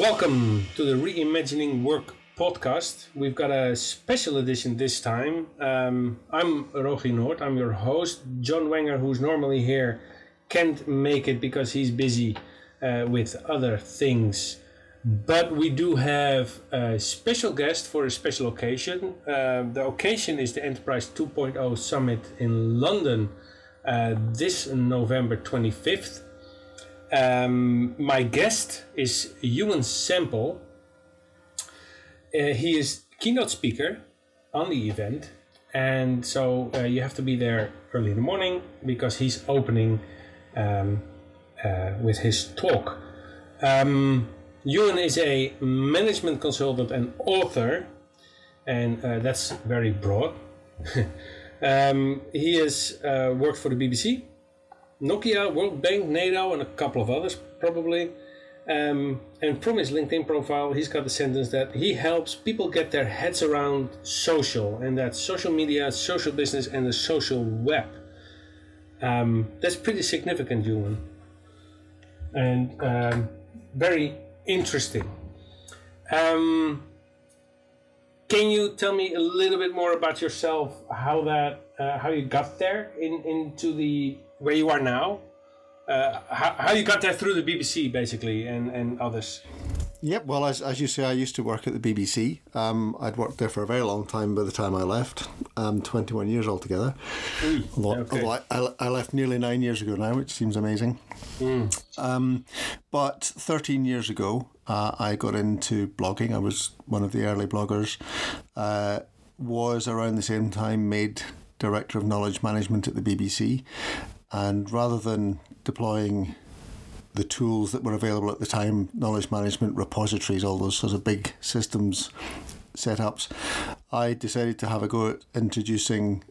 Welcome to the Reimagining Work podcast. We've got a special edition this time. Um, I'm Rogier Noort, I'm your host. John Wenger, who's normally here, can't make it because he's busy uh, with other things. But we do have a special guest for a special occasion. Uh, the occasion is the Enterprise 2.0 Summit in London uh, this November 25th. Um, my guest is Euan Semple. Uh, he is keynote speaker on the event, and so uh, you have to be there early in the morning because he's opening um, uh, with his talk. Um, Euan is a management consultant and author, and uh, that's very broad. um, he has uh, worked for the BBC, Nokia, World Bank, NATO, and a couple of others probably. Um, and from his LinkedIn profile, he's got the sentence that he helps people get their heads around social, and that social media, social business, and the social web. Um, that's pretty significant, Euan, and um, very interesting. Um, can you tell me a little bit more about yourself? How that, uh, how you got there in into the where you are now? Uh, how, how you got there through the BBC, basically, and and others. Yep. Well, as, as you say, I used to work at the BBC. Um, I'd worked there for a very long time by the time I left, um, 21 years altogether. Although, okay. although I, I left nearly nine years ago now, which seems amazing. Um, but 13 years ago, uh, I got into blogging. I was one of the early bloggers. Uh, was around the same time made director of knowledge management at the BBC. And rather than deploying the tools that were available at the time, knowledge management repositories, all those sorts of big systems setups, I decided to have a go at introducing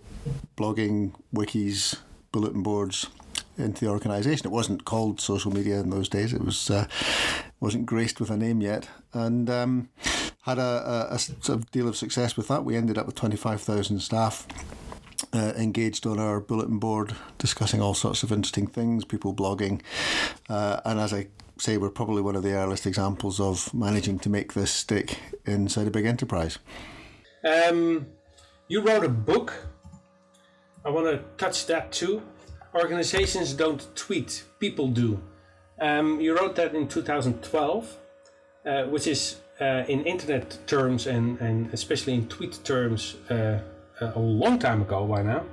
blogging, wikis, bulletin boards into the organisation. It wasn't called social media in those days. It was uh, wasn't graced with a name yet, and um, had a, a, a sort of deal of success with that. We ended up with twenty five thousand staff uh, engaged on our bulletin board, discussing all sorts of interesting things, people blogging. Uh, and as I say, we're probably one of the earliest examples of managing to make this stick inside a big enterprise. Um, you wrote a book. I want to touch that too. Organizations don't tweet, people do. Um, you wrote that in 2012, uh, which is uh, in internet terms and, and especially in tweet terms uh, a long time ago by now.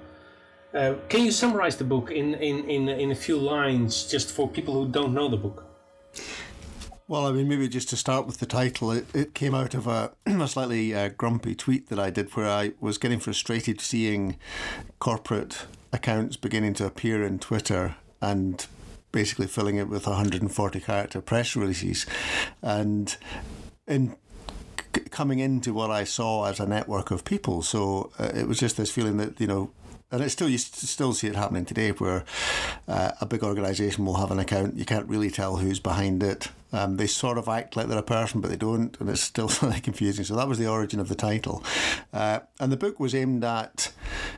Uh, can you summarize the book in, in, in, in a few lines just for people who don't know the book? Well, I mean, maybe just to start with the title, it, it came out of a, a slightly uh, grumpy tweet that I did where I was getting frustrated seeing corporate accounts beginning to appear in Twitter and basically filling it with 140 character press releases. And in coming into what I saw as a network of people, so uh, it was just this feeling that, you know, and it's still you still see it happening today, where uh, a big organisation will have an account. You can't really tell who's behind it. Um, they sort of act like they're a person, but they don't, and it's still slightly confusing. So that was the origin of the title, uh, and the book was aimed at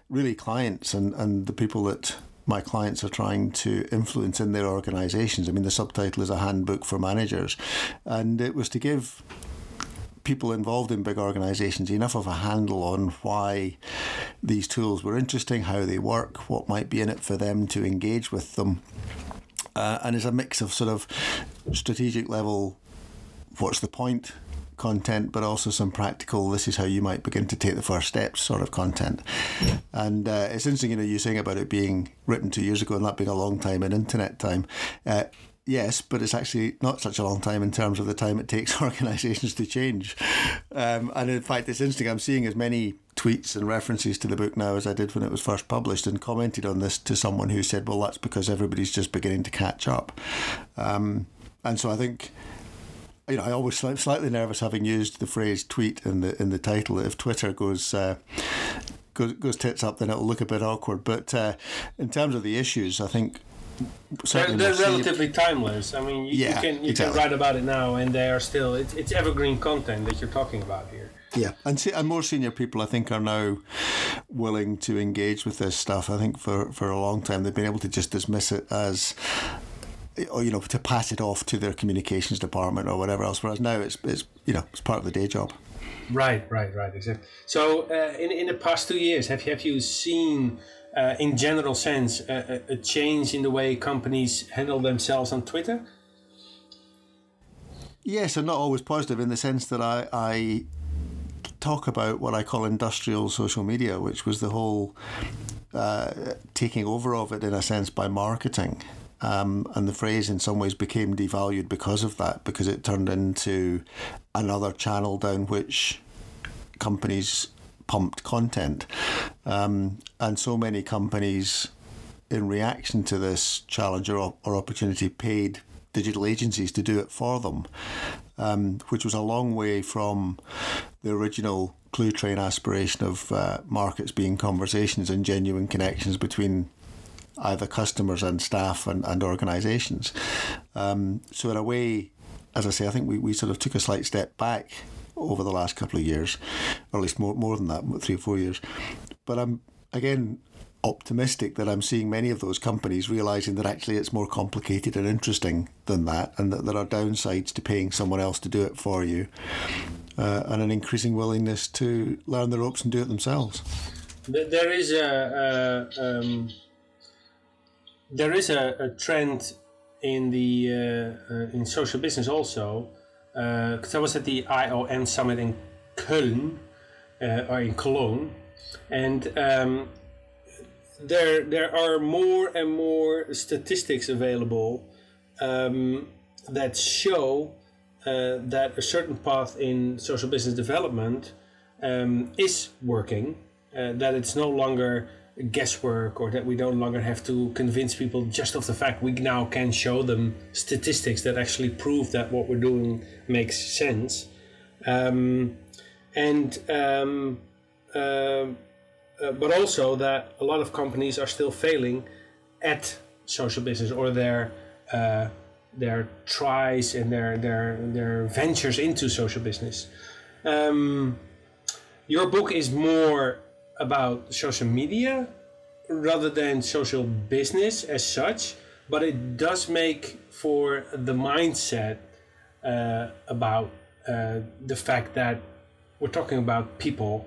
really clients and and the people that my clients are trying to influence in their organisations. I mean, the subtitle is a handbook for managers, and it was to give people involved in big organisations enough of a handle on why these tools were interesting, how they work, what might be in it for them to engage with them. Uh, and it's a mix of sort of strategic level, what's the point content, but also some practical, this is how you might begin to take the first steps sort of content. And uh, it's interesting, you know, you saying about it being written two years ago and that being a long time in internet time. Uh, Yes, but it's actually not such a long time in terms of the time it takes organisations to change. Um, and in fact, it's interesting. I'm seeing as many tweets and references to the book now as I did when it was first published, and commented on this to someone who said, "Well, that's because everybody's just beginning to catch up." Um, and so I think you know, I always sli- slightly nervous having used the phrase "tweet" in the in the title. If Twitter goes uh, goes goes tits up, then it'll look a bit awkward. But uh, in terms of the issues, I think They're, they're relatively timeless. I mean, you, Yeah, you can you exactly. can write about it now, and they are still it's, it's evergreen content that you're talking about here. Yeah, and se- and more senior people, I think, are now willing to engage with this stuff. I think for, for a long time they've been able to just dismiss it as or you know to pass it off to their communications department or whatever else. Whereas now it's it's you know it's part of the day job. Right, right, right, exactly. So uh, in in the past two years, have have you seen? Uh, in general sense, a, a change in the way companies handle themselves on Twitter? Yes, and not always positive in the sense that I, I talk about what I call industrial social media, which was the whole uh, taking over of it in a sense by marketing. Um, and the phrase in some ways became devalued because of that, because it turned into another channel down which companies pumped content. Um, and so many companies, in reaction to this challenge or, or opportunity, paid digital agencies to do it for them, um, which was a long way from the original Cluetrain aspiration of uh, markets being conversations and genuine connections between either customers and staff and, and organisations. Um, so, in a way, as I say, I think we, we sort of took a slight step back over the last couple of years, or at least more, more than that, three or four years. But I'm, again, optimistic that I'm seeing many of those companies realizing that actually it's more complicated and interesting than that, and that there are downsides to paying someone else to do it for you, uh, and an increasing willingness to learn the ropes and do it themselves. There is a, a um, there is a, a, trend in the uh, uh, in social business also. Because uh, I was at the ION summit in Köln uh, or in Cologne, and um, there there are more and more statistics available um, that show uh, that a certain path in social business development um, is working. Uh, that it's no longer guesswork or that we no longer have to convince people just of the fact we now can show them statistics that actually prove that what we're doing makes sense um, and um, uh, uh, but also that a lot of companies are still failing at social business or their uh, their tries and their their their ventures into social business. Um, your book is more about social media rather than social business as such, but it does make for the mindset uh, about uh, the fact that we're talking about people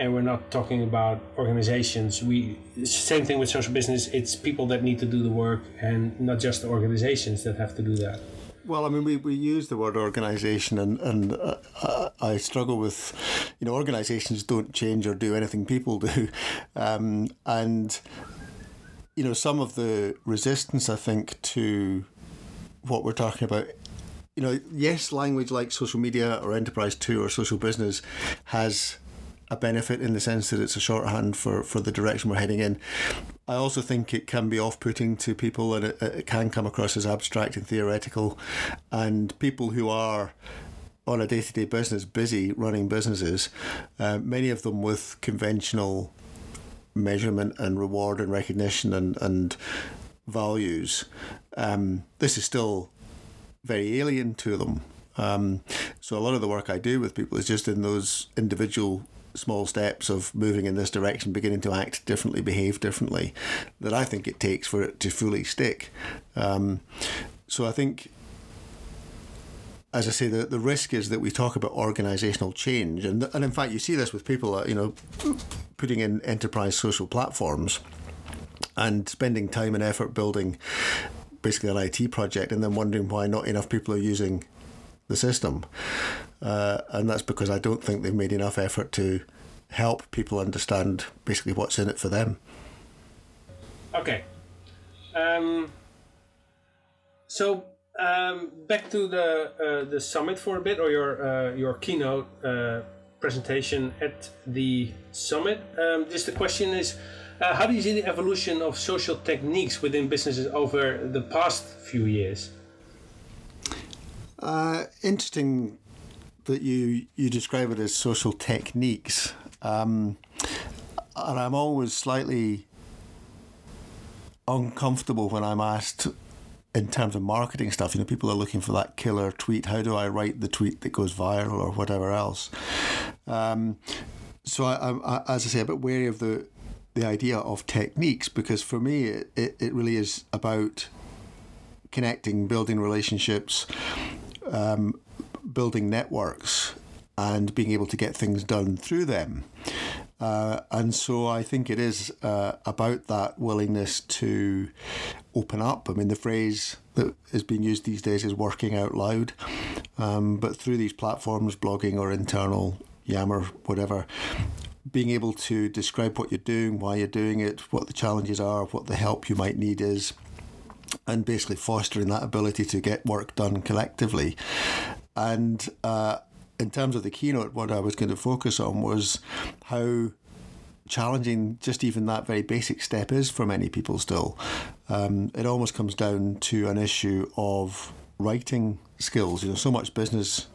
and we're not talking about organizations. We same thing with social business. It's people that need to do the work, and not just the organizations that have to do that. Well, I mean, we, we use the word organisation, and and uh, I struggle with, you know, organisations don't change or do anything people do, um, and you know, some of the resistance I think to what we're talking about you know, yes, language like social media or enterprise two or social business has a benefit in the sense that it's a shorthand for, for the direction we're heading in. I also think it can be off putting to people and it, it can come across as abstract and theoretical. And people who are on a day to day business, busy running businesses, uh, many of them with conventional measurement and reward and recognition and, and values, um, this is still very alien to them. Um, so a lot of the work I do with people is just in those individual small steps of moving in this direction, beginning to act differently, behave differently, that I think it takes for it to fully stick. Um, so I think, as I say, the, the risk is that we talk about organisational change, and and in fact you see this with people, uh, you know, putting in enterprise social platforms and spending time and effort building basically an IT project, and then wondering why not enough people are using the system. Uh, and that's because I don't think they've made enough effort to help people understand basically what's in it for them. Okay. Um, so um, back to the uh, the summit for a bit, or your uh, your keynote uh, presentation at the summit. Um, just the question is, uh, how do you see the evolution of social techniques within businesses over the past few years? Uh, interesting that you you describe it as social techniques, um, and I'm always slightly uncomfortable when I'm asked in terms of marketing stuff. You know, people are looking for that killer tweet. How do I write the tweet that goes viral or whatever else? Um, so I, I, as I say, a bit wary of the the idea of techniques because for me it, it, it really is about connecting, building relationships, um, building networks, and being able to get things done through them. Uh, and so I think it is uh, about that willingness to open up. I mean, the phrase that is being used these days is working out loud. Um, but through these platforms, blogging or internal Yammer, whatever, being able to describe what you're doing, why you're doing it, what the challenges are, what the help you might need is, and basically fostering that ability to get work done collectively. And uh, in terms of the keynote, what I was going to focus on was how challenging just even that very basic step is for many people still. Um, it almost comes down to an issue of writing skills. You know, so much business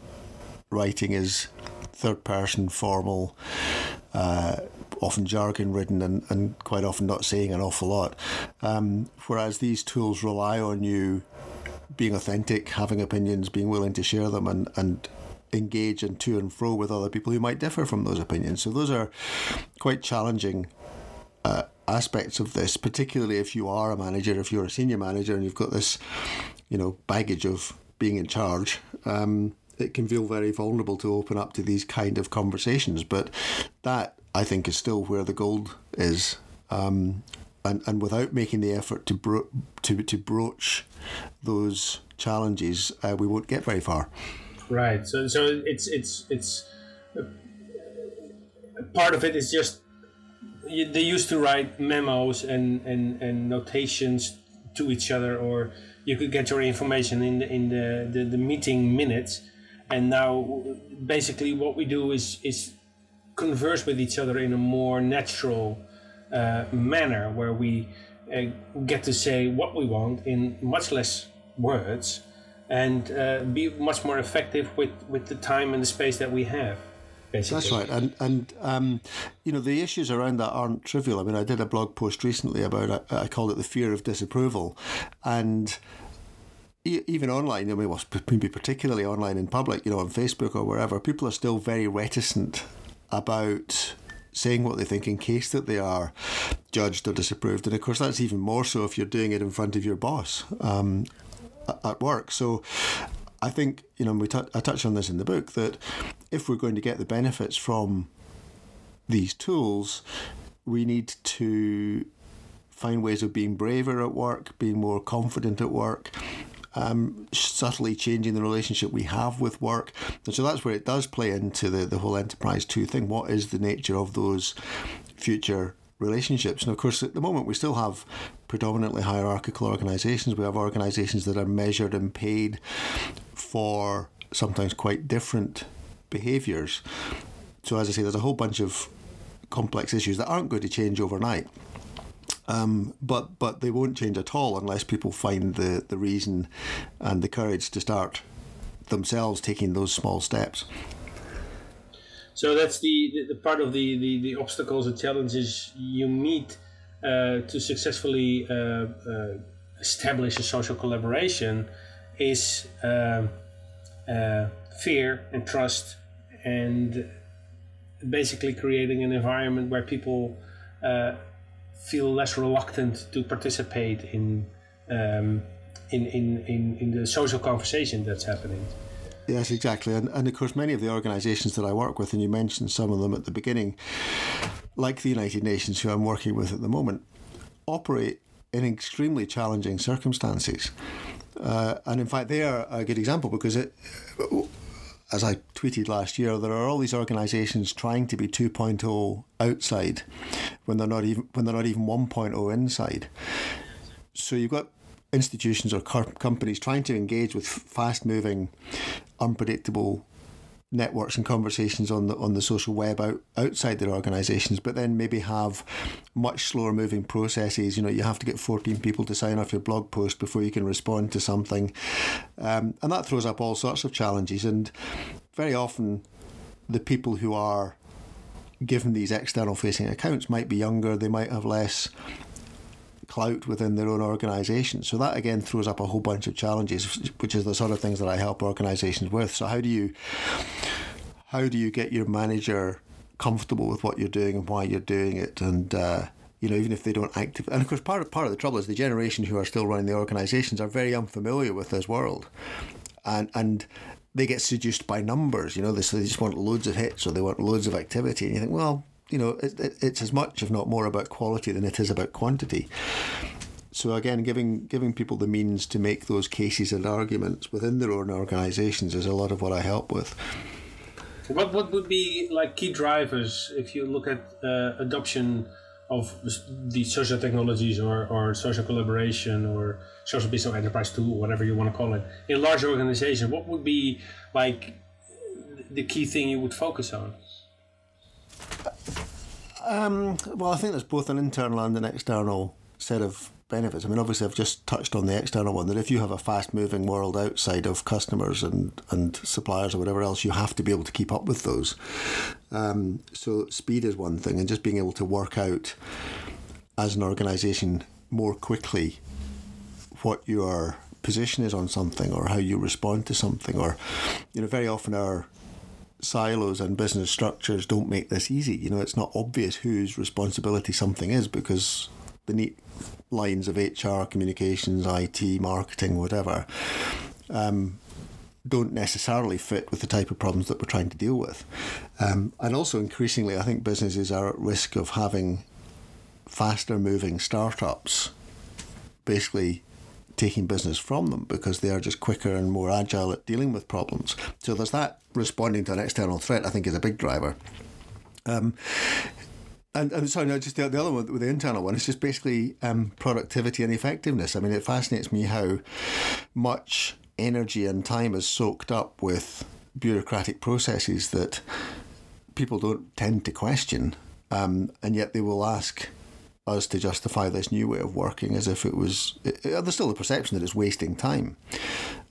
writing is third person, formal, uh, often jargon ridden, and, and quite often not saying an awful lot. Um, whereas these tools rely on you being authentic, having opinions, being willing to share them, and, and engage and to and fro with other people who might differ from those opinions. So those are quite challenging uh, aspects of this, particularly if you are a manager, if you're a senior manager, and you've got this, you know, baggage of being in charge. Um, it can feel very vulnerable to open up to these kind of conversations, but that I think is still where the gold is. Um, and, and without making the effort to bro- to to broach those challenges, uh, we won't get very far. Right. So so it's it's it's uh, part of it is just they used to write memos and, and, and notations to each other, or you could get your information in the in the, the, the meeting minutes. And now, basically, what we do is is converse with each other in a more natural uh, manner, where we uh, get to say what we want in much less words and uh, be much more effective with, with the time and the space that we have. Basically. That's right, and and um, you know the issues around that aren't trivial. I mean, I did a blog post recently about I called it the fear of disapproval, and even online, I mean, well, maybe particularly online in public, you know, on Facebook or wherever, people are still very reticent about saying what they think in case that they are judged or disapproved. And of course, that's even more so if you're doing it in front of your boss um, at work. So I think, you know, we t- I touched on this in the book that if we're going to get the benefits from these tools, we need to find ways of being braver at work, being more confident at work, um, subtly changing the relationship we have with work. And so that's where it does play into the, the whole enterprise two thing. What is the nature of those future relationships? And of course, at the moment, we still have predominantly hierarchical organizations. We have organizations that are measured and paid for sometimes quite different behaviors. So, as I say, there's a whole bunch of complex issues that aren't going to change overnight. Um, but but they won't change at all unless people find the, the reason and the courage to start themselves taking those small steps. So that's the, the, the part of the, the, the, obstacles and challenges you meet uh, to successfully uh, uh, establish a social collaboration is um, uh, fear and trust and basically creating an environment where people uh, feel less reluctant to participate in, um, in, in, in, in the social conversation that's happening. Yes, exactly. And, and of course, many of the organisations that I work with, and you mentioned some of them at the beginning, like the United Nations, who I'm working with at the moment, operate in extremely challenging circumstances. Uh, and in fact, they are a good example because it, as I tweeted last year, there are all these organisations trying to be 2.0 outside when they're not even when they're not even 1.0 inside. So you've got institutions or companies trying to engage with fast-moving, unpredictable networks and conversations on the on the social web out, outside their organisations, but then maybe have much slower moving processes. You know, you have to get fourteen people to sign off your blog post before you can respond to something, um, and that throws up all sorts of challenges. And very often, the people who are given these external facing accounts might be younger. They might have less clout within their own organisation. So that again throws up a whole bunch of challenges, which is the sort of things that I help organisations with. So how do you how do you get your manager comfortable with what you're doing and why you're doing it, and uh, you know, even if they don't actively. And of course, part of, part of the trouble is the generation who are still running the organisations are very unfamiliar with this world, and and they get seduced by numbers. You know, they, they just want loads of hits or they want loads of activity, and you think, well, you know, it, it, it's as much, if not more, about quality than it is about quantity. So again, giving giving people the means to make those cases and arguments within their own organisations is a lot of what I help with. What what would be like key drivers if you look at uh, adoption of the social technologies or, or social collaboration or social business enterprise tool, whatever you want to call it, in large organizations? What would be like the key thing you would focus on? Um, well, I think there's both an internal and an external set of benefits. I mean, obviously, I've just touched on the external one that if you have a fast moving world outside of customers and, and suppliers or whatever else, you have to be able to keep up with those. Um, so, speed is one thing, and just being able to work out as an organization more quickly what your position is on something or how you respond to something, or, you know, very often our silos and business structures don't make this easy. You know, it's not obvious whose responsibility something is because the neat lines of HR, communications, IT, marketing, whatever, um, don't necessarily fit with the type of problems that we're trying to deal with. Um, and also, increasingly, I think businesses are at risk of having faster moving startups basically taking business from them because they are just quicker and more agile at dealing with problems. So there's that responding to an external threat, I think, is a big driver. Um, and, and sorry, no, just the, the other one with the internal one, it's just basically um, productivity and effectiveness. I mean, it fascinates me how much energy and time is soaked up with bureaucratic processes that people don't tend to question, um, and yet they will ask us to justify this new way of working as if it was. It, there's still the perception that it's wasting time.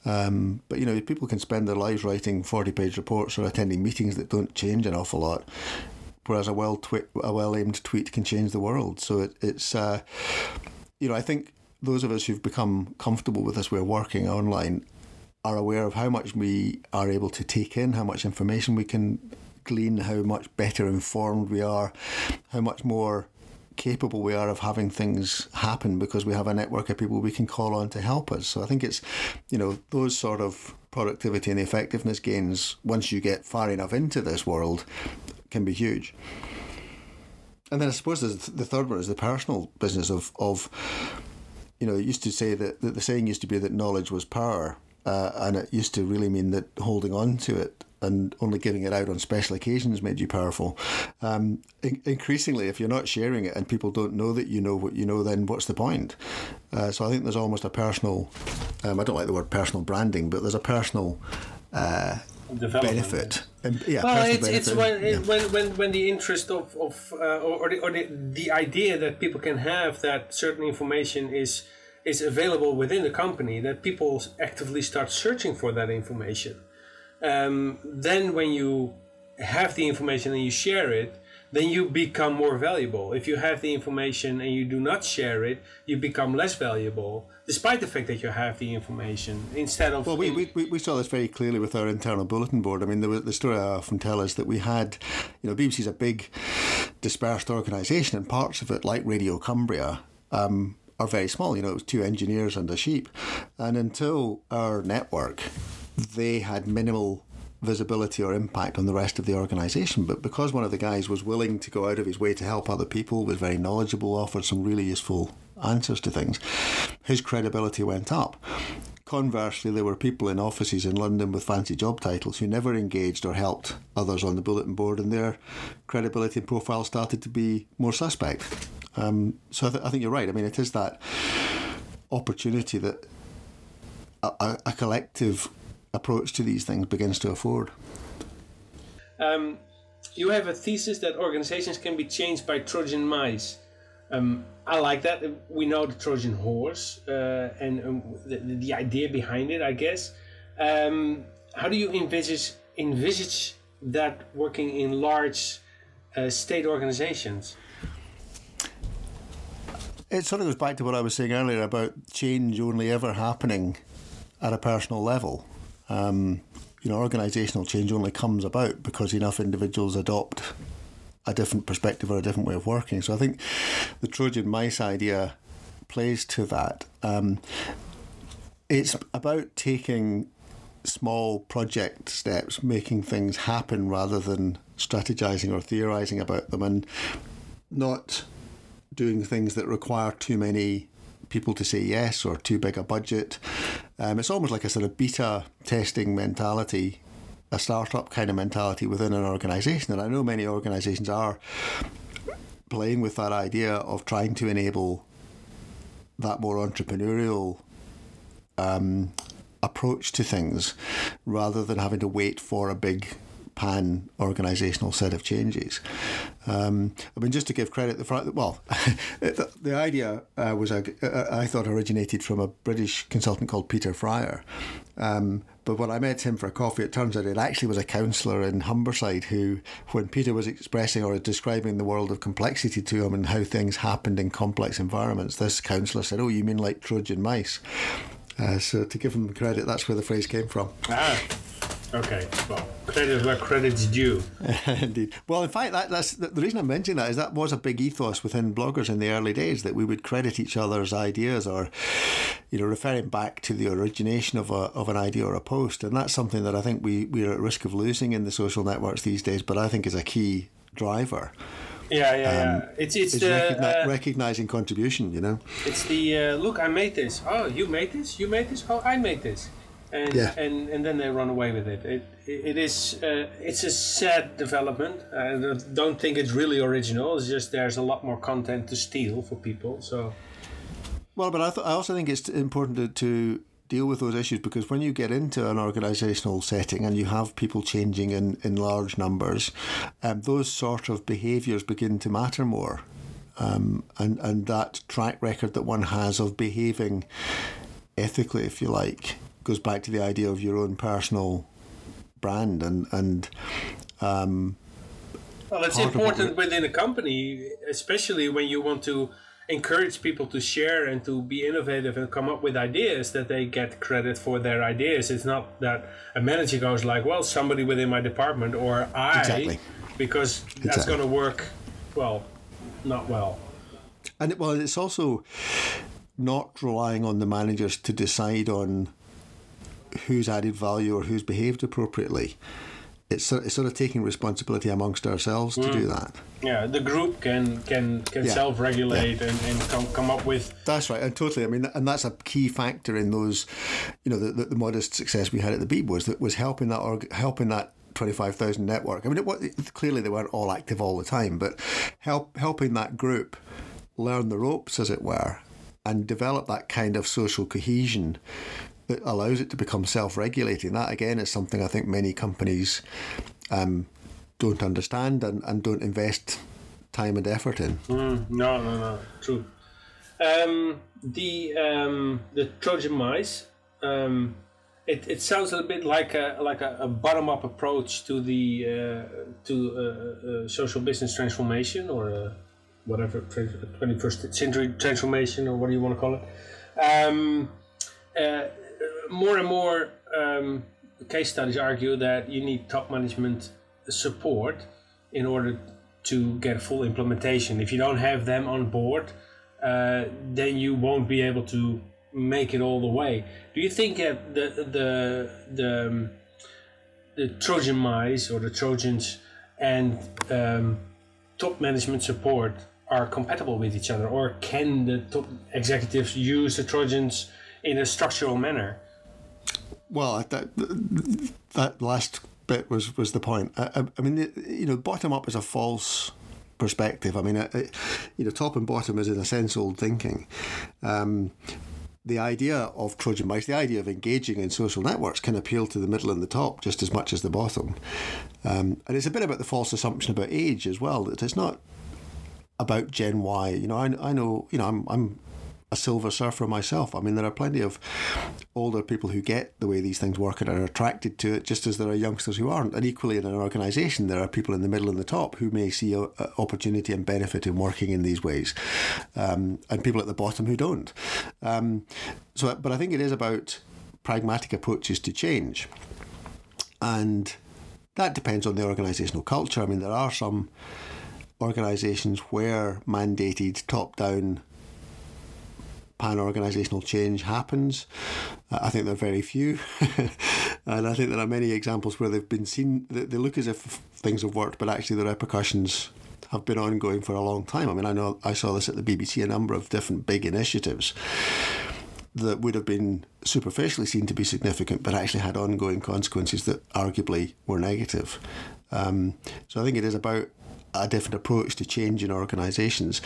Um, but you know, people can spend their lives writing forty-page reports or attending meetings that don't change an awful lot whereas a well twi- a well aimed tweet can change the world. So it, it's uh, you know I think those of us who've become comfortable with this way of working online are aware of how much we are able to take in, how much information we can glean, how much better informed we are, how much more capable we are of having things happen because we have a network of people we can call on to help us. So I think it's, you know, those sort of productivity and effectiveness gains once you get far enough into this world can be huge. And then I suppose the third one is the personal business of, of you know, it used to say that, that the saying used to be that knowledge was power, uh, and it used to really mean that holding on to it and only giving it out on special occasions made you powerful. Um, in- increasingly, if you're not sharing it and people don't know that you know what you know, then what's the point? Uh, so I think there's almost a personal, um, I don't like the word personal branding, but there's a personal uh, benefit. Yeah, well, it's, benefit. it's when, yeah. when, when, when the interest of, of uh, or, the, or the, the idea that people can have that certain information is is available within the company that people actively start searching for that information. Um, then when you have the information and you share it, then you become more valuable. If you have the information and you do not share it, you become less valuable, despite the fact that you have the information. Instead of well, we, we, we saw this very clearly with our internal bulletin board. I mean, the, the story I often tell is that we had, you know, BBC is a big dispersed organisation, and parts of it, like Radio Cumbria. Um, are very small, you know, it was two engineers and a sheep. And until our network, they had minimal visibility or impact on the rest of the organisation. But because one of the guys was willing to go out of his way to help other people, was very knowledgeable, offered some really useful answers to things, his credibility went up. Conversely, there were people in offices in London with fancy job titles who never engaged or helped others on the bulletin board, and their credibility and profile started to be more suspect. Um, so I, th- I, think you're right. I mean, it is that opportunity that a, a collective approach to these things begins to afford. Um, you have a thesis that organizations can be changed by Trojan mice. Um, I like that. We know the Trojan horse uh, and um, the, the, idea behind it, I guess. Um, how do you envisage envisage that working in large uh, state organizations? It sort of goes back to what I was saying earlier about change only ever happening at a personal level. Um, you know, organisational change only comes about because enough individuals adopt a different perspective or a different way of working. So I think the Trojan mice idea plays to that. Um, it's about taking small project steps, making things happen rather than strategizing or theorizing about them, and not doing things that require too many people to say yes or too big a budget. Um, it's almost like a sort of beta testing mentality, a startup kind of mentality within an organization. And I know many organizations are playing with that idea of trying to enable that more entrepreneurial um, approach to things rather than having to wait for a big pan organisational set of changes. Um, I mean, just to give credit, the fact that, well, the, idea uh, was a, I thought originated from a British consultant called Peter Fryer. Um, but when I met him for a coffee, it turns out it actually was a counsellor in Humberside who, when Peter was expressing or describing the world of complexity to him and how things happened in complex environments, this counsellor said, "Oh, you mean like Trojan mice?" Uh, so to give him credit, that's where the phrase came from. Ah. Okay, well, credit where credit's due. Indeed. Well, in fact, that, that's the, the reason I'm mentioning that is that was a big ethos within bloggers in the early days that we would credit each other's ideas or, you know, referring back to the origination of a of an idea or a post, and that's something that I think we we're at risk of losing in the social networks these days, but I think is a key driver. Yeah, yeah, um, yeah. It's it's, it's the recogni- uh, recognizing contribution. You know. It's the uh, look. I made this. Oh, you made this. You made this. Oh, I made this and yeah. and and then they run away with it. It it is uh, it's a sad development. I don't think it's really original. It's just there's a lot more content to steal for people. So. Well, but I, th- I also think it's important to, to deal with those issues because when you get into an organisational setting and you have people changing in, in large numbers, um, those sort of behaviours begin to matter more. Um, and, and that track record that one has of behaving ethically, if you like, goes back to the idea of your own personal brand and and um, well, it's important within a company, especially when you want to encourage people to share and to be innovative and come up with ideas that they get credit for their ideas. It's not that a manager goes like, "Well, somebody within my department or I," exactly. because that's exactly. going to work well, not well. And well, it's also not relying on the managers to decide on who's added value or who's behaved appropriately. It's sort, it's sort of taking responsibility amongst ourselves to mm. do that. Yeah, the group can can can yeah. self-regulate yeah. and, and come, come up with. That's right, and totally. I mean, and that's a key factor in those, you know, the, the, the modest success we had at the Beeb was that was helping that org, helping that 25,000 network. I mean, it, clearly they weren't all active all the time, but help helping that group learn the ropes, as it were, and develop that kind of social cohesion that allows it to become self-regulating. That again is something I think many companies um, don't understand and, and don't invest time and effort in. Mm, no, no, no, true. Um, the um, the Trojan mice. Um, it, it sounds a bit like a like a, a bottom up approach to the uh, to uh, uh, social business transformation or whatever twenty first century transformation or what do you want to call it. Um, uh, more and more um, case studies argue that you need top management support in order to get full implementation. If you don't have them on board, uh, then you won't be able to make it all the way. Do you think that the the the um, the Trojan mice or the Trojans and um, top management support are compatible with each other, or can the top executives use the Trojans in a structural manner? Well, that that last bit was was the point. I, I mean, you know, bottom up is a false perspective. I mean, you know, top and bottom is in a sense old thinking. Um, the idea of Trojan mice, the idea of engaging in social networks, can appeal to the middle and the top just as much as the bottom. Um, and it's a bit about the false assumption about age as well. That it's not about Gen Y. You know, I, I know, you know, I'm, I'm a silver surfer myself. I mean, there are plenty of older people who get the way these things work and are attracted to it, just as there are youngsters who aren't. And equally, in an organisation, there are people in the middle and the top who may see a, a opportunity and benefit in working in these ways, um, and people at the bottom who don't. Um, so, but I think it is about pragmatic approaches to change, and that depends on the organisational culture. I mean, there are some organisations where mandated top down pan organisational change happens. Uh, I think there are very few. and I think there are many examples where they've been seen, they, they look as if things have worked, but actually the repercussions have been ongoing for a long time. I mean, I know I saw this at the BBC, a number of different big initiatives that would have been superficially seen to be significant, but actually had ongoing consequences that arguably were negative. Um, so I think it is about a different approach to change in organisations.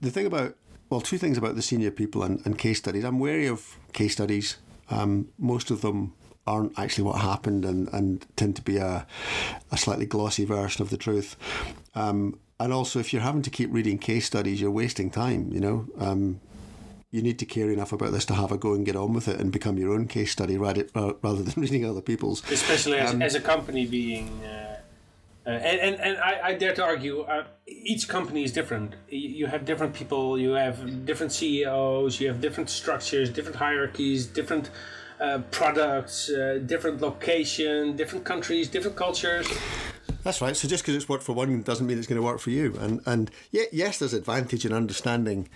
The thing about well, two things about the senior people and, and case studies. I'm wary of case studies. Um, most of them aren't actually what happened and, and tend to be a, a slightly glossy version of the truth. Um, and also, if you're having to keep reading case studies, you're wasting time, you know. Um, you need to care enough about this to have a go and get on with it and become your own case study rather, rather than reading other people's. Especially as, um, as a company being. Uh, uh, and, and, and I, I, dare to argue, uh, each company is different. You have different people, you have different CEOs, you have different structures, different hierarchies, different uh, products, uh, different location, different countries, different cultures. That's right. So just because it's worked for one doesn't mean it's going to work for you. And and yeah, yes, there's advantage in understanding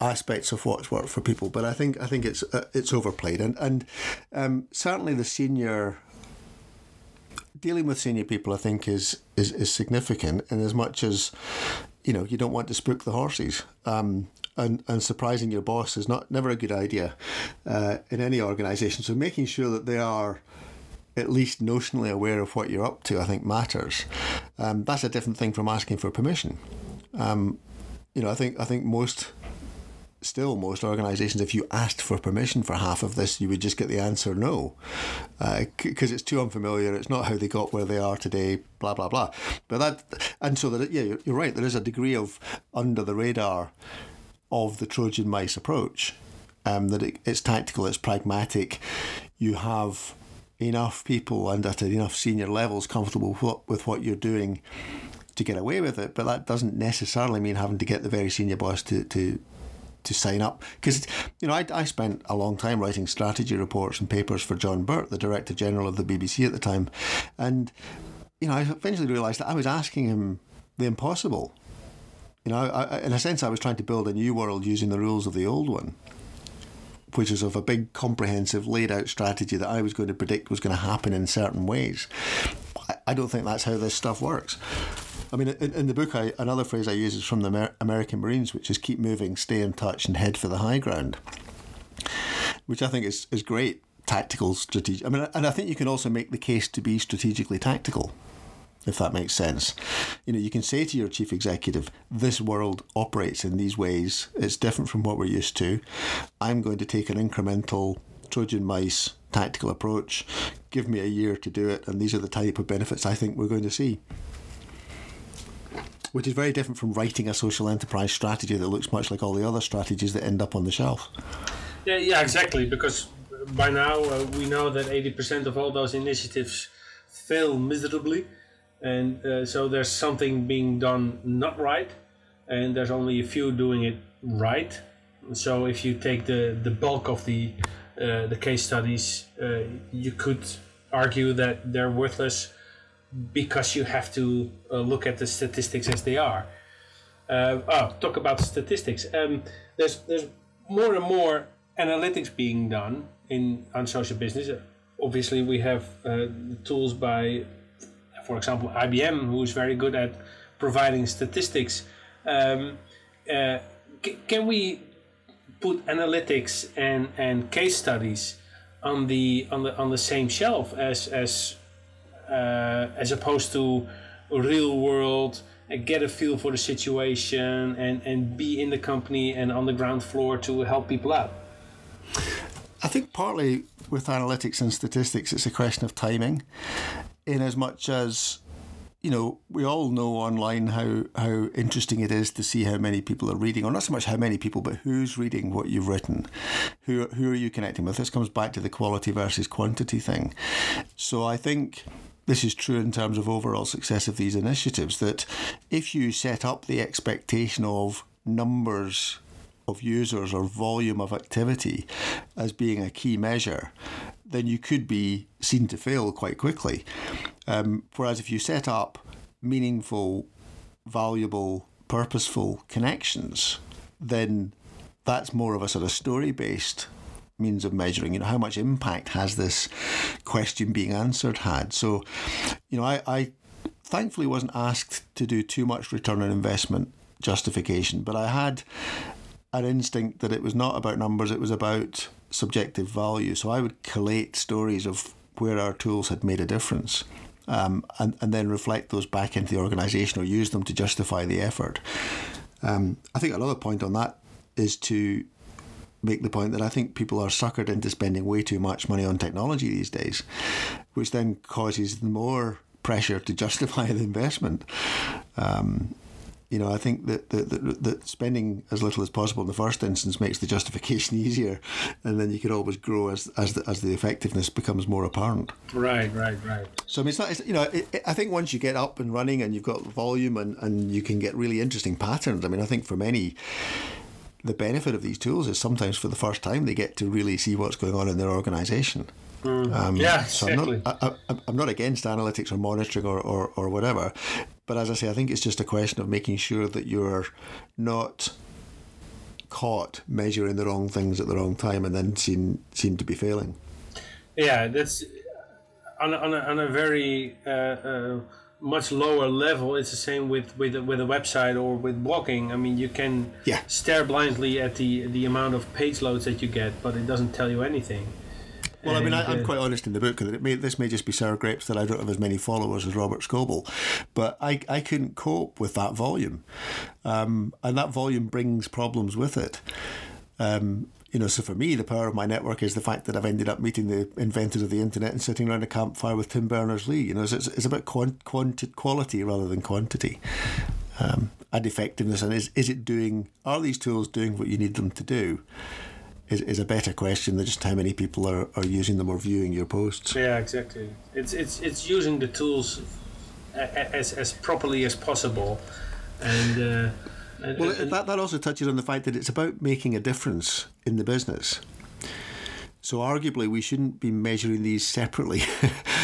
aspects of what's worked for people, but I think I think it's uh, it's overplayed. And and um, certainly the senior dealing with senior people, I think, is is, is significant in as much as you know you don't want to spook the horses. Um, and, and surprising your boss is not never a good idea uh, in any organisation. So making sure that they are at least notionally aware of what you're up to, I think matters. Um, that's a different thing from asking for permission. Um, you know, I think I think most still most organisations, if you asked for permission for half of this, you would just get the answer no, because uh, it's too unfamiliar. It's not how they got where they are today. Blah blah blah. But that and so that yeah, you're, right. There is a degree of under the radar of the Trojan mice approach. Um, that it, it's tactical, it's pragmatic. You have enough people and at enough senior levels comfortable with what, with what you're doing to get away with it, but that doesn't necessarily mean having to get the very senior boss to, to to sign up because you know I, I spent a long time writing strategy reports and papers for John Birt, the director general of the BBC at the time, and you know I eventually realised that I was asking him the impossible. You know, I, in a sense, I was trying to build a new world using the rules of the old one, which is of a big, comprehensive, laid out strategy that I was going to predict was going to happen in certain ways. I don't think that's how this stuff works. I mean, in, in the book, I, another phrase I use is from the Amer- American Marines, which is keep moving, stay in touch, and head for the high ground, which I think is, is great tactical strategic. I mean, and I think you can also make the case to be strategically tactical, if that makes sense. You know, you can say to your chief executive, "This world operates in these ways. It's different from what we're used to. I'm going to take an incremental Trojan mice tactical approach. Give me a year to do it, and these are the type of benefits I think we're going to see." Which is very different from writing a social enterprise strategy that looks much like all the other strategies that end up on the shelf. Yeah, yeah, exactly. Because by now uh, we know that 80% of all those initiatives fail miserably, and uh, so there's something being done not right, and there's only a few doing it right. So if you take the the bulk of the uh, the case studies, uh, you could argue that they're worthless because you have to uh, look at the statistics as they are. Uh, oh, talk about statistics. Um, there's there's more and more analytics being done in on social business. Obviously, we have uh, tools by, for example, IBM, who is very good at providing statistics. Um, uh, c- can we put analytics and, and case studies on the on the on the same shelf as as Uh, as opposed to real world and get a feel for the situation and, and be in the company and on the ground floor to help people out? I think partly with analytics and statistics, it's a question of timing, in as much as you know, we all know online how, how interesting it is to see how many people are reading, or not so much how many people, but who's reading what you've written. Who, who are you connecting with? This comes back to the quality versus quantity thing. So I think this is true in terms of overall success of these initiatives that if you set up the expectation of numbers of users or volume of activity as being a key measure, then you could be seen to fail quite quickly. Um, whereas if you set up meaningful valuable, purposeful connections, then that's more of a sort of story based means of measuring. You know, how much impact has this question being answered had? So, you know, I, I thankfully wasn't asked to do too much return on investment justification, but I had an instinct that it was not about numbers, it was about subjective value. So I would collate stories of where our tools had made a difference. Um, and, and then reflect those back into the organisation or use them to justify the effort. Um, I think another point on that is to make the point that I think people are suckered into spending way too much money on technology these days, which then causes more pressure to justify the investment. Um, you know, I think that, that, that, that, spending as little as possible in the first instance makes the justification easier, and then you can always grow as as the, as the effectiveness becomes more apparent. Right, right, right. So I mean, it's not, it's, you know, it, it, I think once you get up and running and you've got volume and, and you can get really interesting patterns. I mean, I think for many the benefit of these tools is sometimes for the first time they get to really see what's going on in their organisation. Mm. Um, yeah, so exactly. I'm not, I, am not against analytics or monitoring or, or, or whatever, but as I say, I think it's just a question of making sure that you're not caught measuring the wrong things at the wrong time and then seem seem to be failing. Yeah, that's on a, on a, on a very uh, uh, much lower level. It's the same with with with a website or with blogging. I mean, you can yeah. stare blindly at the the amount of page loads that you get, but it doesn't tell you anything. Well, and, I mean, I, am uh, quite honest in the book that may, this may just be sour grapes that I don't have as many followers as Robert Scoble, but I, I couldn't cope with that volume, um, and that volume brings problems with it. Um, you know, so for me, the power of my network is the fact that I've ended up meeting the inventors of the internet and sitting around a campfire with Tim Berners Lee. You know, it's, it's about quant, quanti- quality rather than quantity. Um, and effectiveness, and is, is it doing, are these tools doing what you need them to do? Is, is a better question than just how many people are, are using them or viewing your posts. Yeah, exactly. It's, it's, it's using the tools as, as properly as possible. And, uh, well, that, that also touches on the fact that it's about making a difference in the business. So, arguably, we shouldn't be measuring these separately.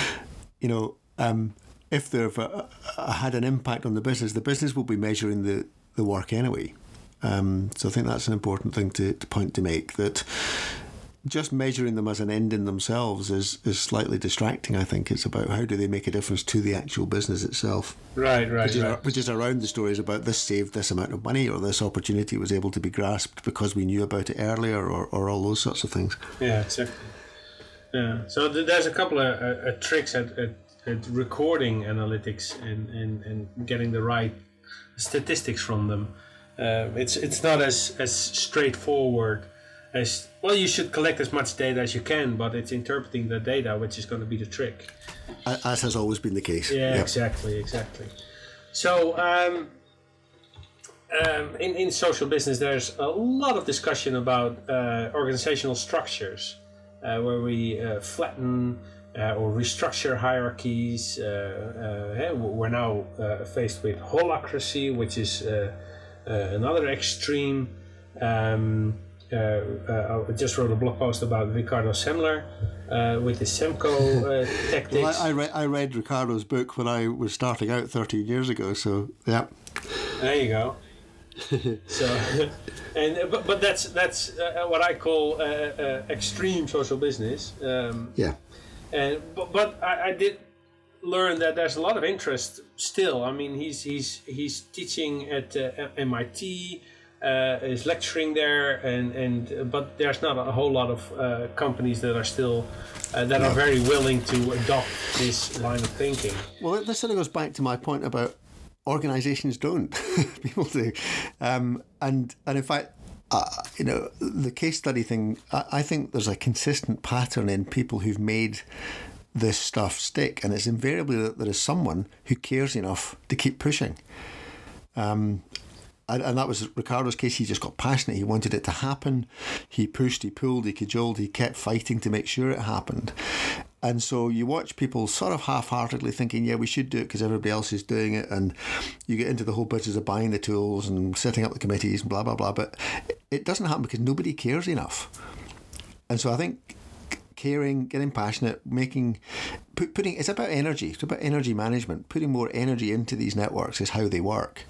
you know, um, if they've uh, uh, had an impact on the business, the business will be measuring the, the work anyway. Um, so, I think that's an important thing to, to point to make that just measuring them as an end in themselves is, is slightly distracting. I think it's about how do they make a difference to the actual business itself. Right, right, which is, right. Which is around the stories about this saved this amount of money or this opportunity was able to be grasped because we knew about it earlier or, or all those sorts of things. Yeah, exactly. Yeah. So th- there's a couple of uh, uh, tricks at, at, at, recording analytics and, and, and getting the right statistics from them. Uh, it's it's not as as straightforward as well you should collect as much data as you can but it's interpreting the data which is going to be the trick. As has always been the case. Yeah yep. exactly exactly. So um, um, in, in social business there's a lot of discussion about uh, organizational structures uh, where we uh, flatten uh, or restructure hierarchies uh, uh, we're now faced with holacracy which is another extreme. Um, I just wrote a blog post about Ricardo Semler uh, with his Semco tactics. Well, I, I, read, I read Ricardo's book when I was starting out 13 years ago, so yeah. There you go. so, and but, but that's that's uh, what I call uh, uh, extreme social business. Um, yeah. And but, but I, I, did learn that there's a lot of interest still. I mean, he's he's he's teaching at MIT uh, is lecturing there, and and but there's not a whole lot of uh, companies that are still uh, that no. are very willing to adopt this line of thinking. Well, this sort of goes back to my point about organisations don't people do, um, and and in fact. Uh, you know the case study thing. I, I think there's a consistent pattern in people who've made this stuff stick, and it's invariably that there is someone who cares enough to keep pushing. Um, and, that was Ricardo's case. He just got passionate. He wanted it to happen. He pushed, he pulled, he cajoled, he kept fighting to make sure it happened. And so you watch people sort of half heartedly thinking, yeah, we should do it because everybody else is doing it. And you get into the whole business of buying the tools and setting up the committees and blah, blah, blah. But it doesn't happen because nobody cares enough. And so I think caring, getting passionate, making, put, putting. It's about energy. It's about energy management. Putting more energy into these networks is how they work.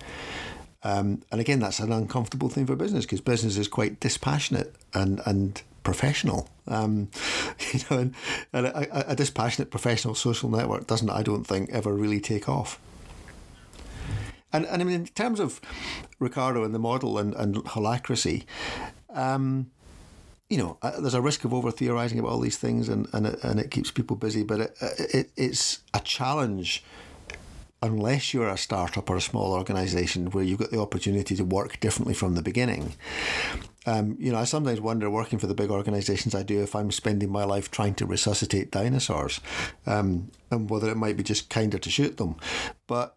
Um, and again, that's an uncomfortable thing for business because business is quite dispassionate and and professional. Um, you know, and, and a, a, dispassionate professional social network doesn't, I don't think, ever really take off. And, and I mean, in terms of Ricardo and the model and, and holacracy, um, you know, uh, there's a risk of over theorizing about all these things, and and it, and it keeps people busy. But it, it it's a challenge unless you're a startup or a small organization where you've got the opportunity to work differently from the beginning. Um, you know, I sometimes wonder, working for the big organizations I do, if I'm spending my life trying to resuscitate dinosaurs, um, and whether it might be just kinder to shoot them. But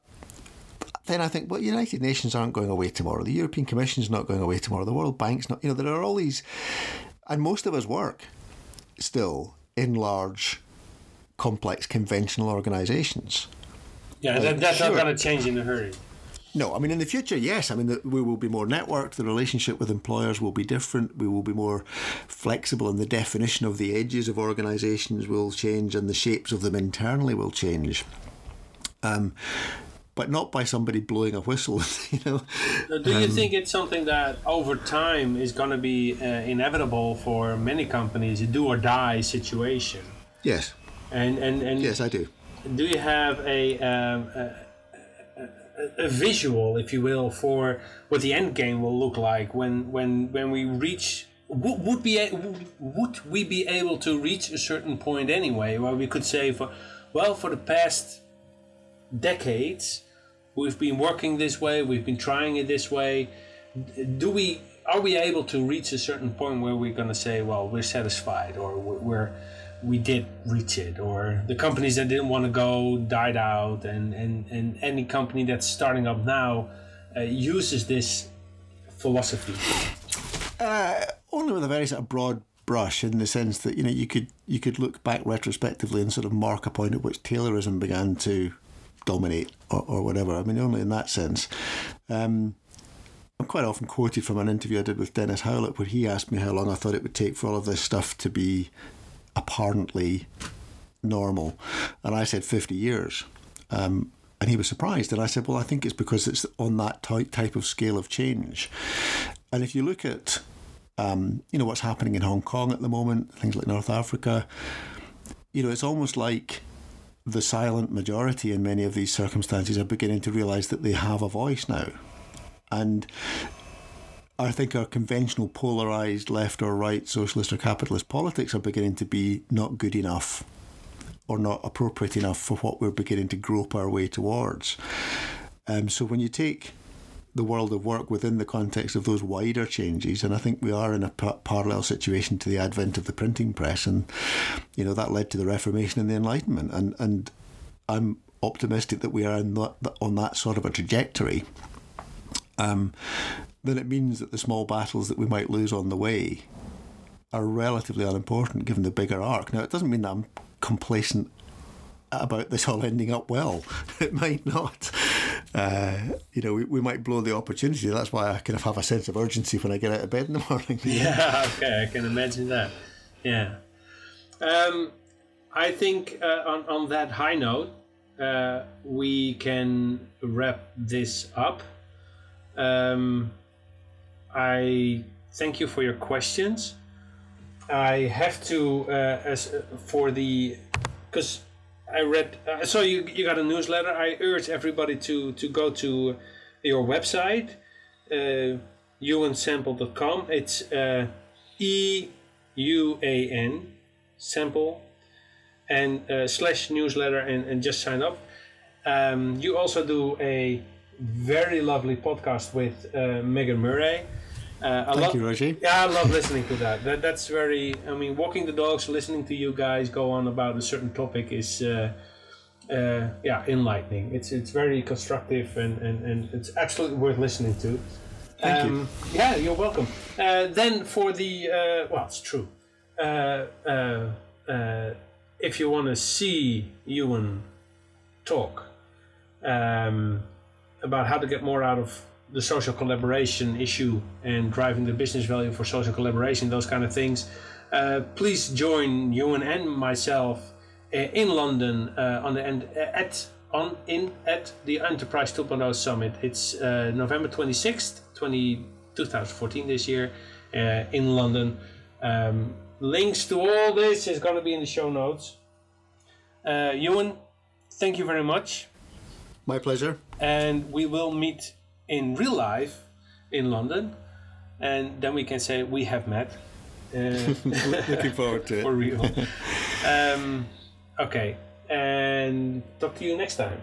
then I think, well, the United Nations aren't going away tomorrow. The European Commission is not going away tomorrow. The World Bank's not. You know, there are all these, and most of us work still in large, complex, conventional organisations. Yeah, that, that's sure. not going to change in a hurry. No, I mean in the future, yes. I mean we will be more networked. The relationship with employers will be different. We will be more flexible, and the definition of the edges of organisations will change, and the shapes of them internally will change. Um, but not by somebody blowing a whistle. You know. Do you um, think it's something that over time is going to be uh, inevitable for many companies, a do or die situation? Yes. And and and yes, I do. Do you have a, um, a, a, a visual, if you will, for what the end game will look like when when when we reach would, would be would we be able to reach a certain point anyway where we could say for well for the past decades we've been working this way we've been trying it this way. Do we are we able to reach a certain point where we're going to say well we're satisfied or we're we did reach it or the companies that didn't want to go died out and and, and any company that's starting up now uh, uses this philosophy uh, only with a very sort of broad brush in the sense that you know you could you could look back retrospectively and sort of mark a point at which Taylorism began to dominate or, or whatever. I mean, only in that sense. Um, I'm quite often quoted from an interview I did with Dennis Howlett where he asked me how long I thought it would take for all of this stuff to be apparently normal. And I said 50 years. Um, and he was surprised. And I said, well, I think it's because it's on that type of scale of change. And if you look at, um, you know, what's happening in Hong Kong at the moment, things like North Africa, you know, it's almost like the silent majority in many of these circumstances are beginning to realise that they have a voice now. And I think our conventional polarised left or right socialist or capitalist politics are beginning to be not good enough or not appropriate enough for what we're beginning to grope our way towards. Um, so when you take the world of work within the context of those wider changes. And I think we are in a parallel situation to the advent of the printing press, and you know that led to the Reformation and the Enlightenment. And and I'm optimistic that we are on that sort of a trajectory. Um, then it means that the small battles that we might lose on the way are relatively unimportant given the bigger arc. Now, it doesn't mean that I'm complacent about this all ending up well. It might not uh, you know, we, we might blow the opportunity. That's why I kind of have a sense of urgency when I get out of bed in the morning. yeah, okay, I can imagine that. Yeah. Um, I think uh, on, on that high note, uh, we can wrap this up. Um, I thank you for your questions. I have to, uh, as for the, because I read. Uh, saw you. You got a newsletter. I urge everybody to to go to your website, uh. It's uh, E U A N Semple and uh, slash newsletter and, and just sign up. Um, you also do a very lovely podcast with uh, Megan Murray. Uh, I Thank love, you, Roger. Yeah, I love listening to that. that. That's very. I mean, walking the dogs, listening to you guys go on about a certain topic is, uh, uh, yeah, enlightening. It's it's very constructive and, and, and it's absolutely worth listening to. Thank um, you. Yeah, you're welcome. Uh, then for the uh, well, it's true. Uh, if you want to see Euan talk um, about how to get more out of the social collaboration issue and driving the business value for social collaboration, those kind of things, Uh, please join Euan and myself uh, in London uh, on the end at on in at the Enterprise 2.0 Summit. It's uh, November 26th, 20, 2014 this year uh, in London. Um, links to all this is going to be in the show notes. Uh, Euan, thank you very much. My pleasure. And we will meet in real life in London. And then we can say we have met. Uh, Looking forward to it. for real. um, okay. And talk to you next time.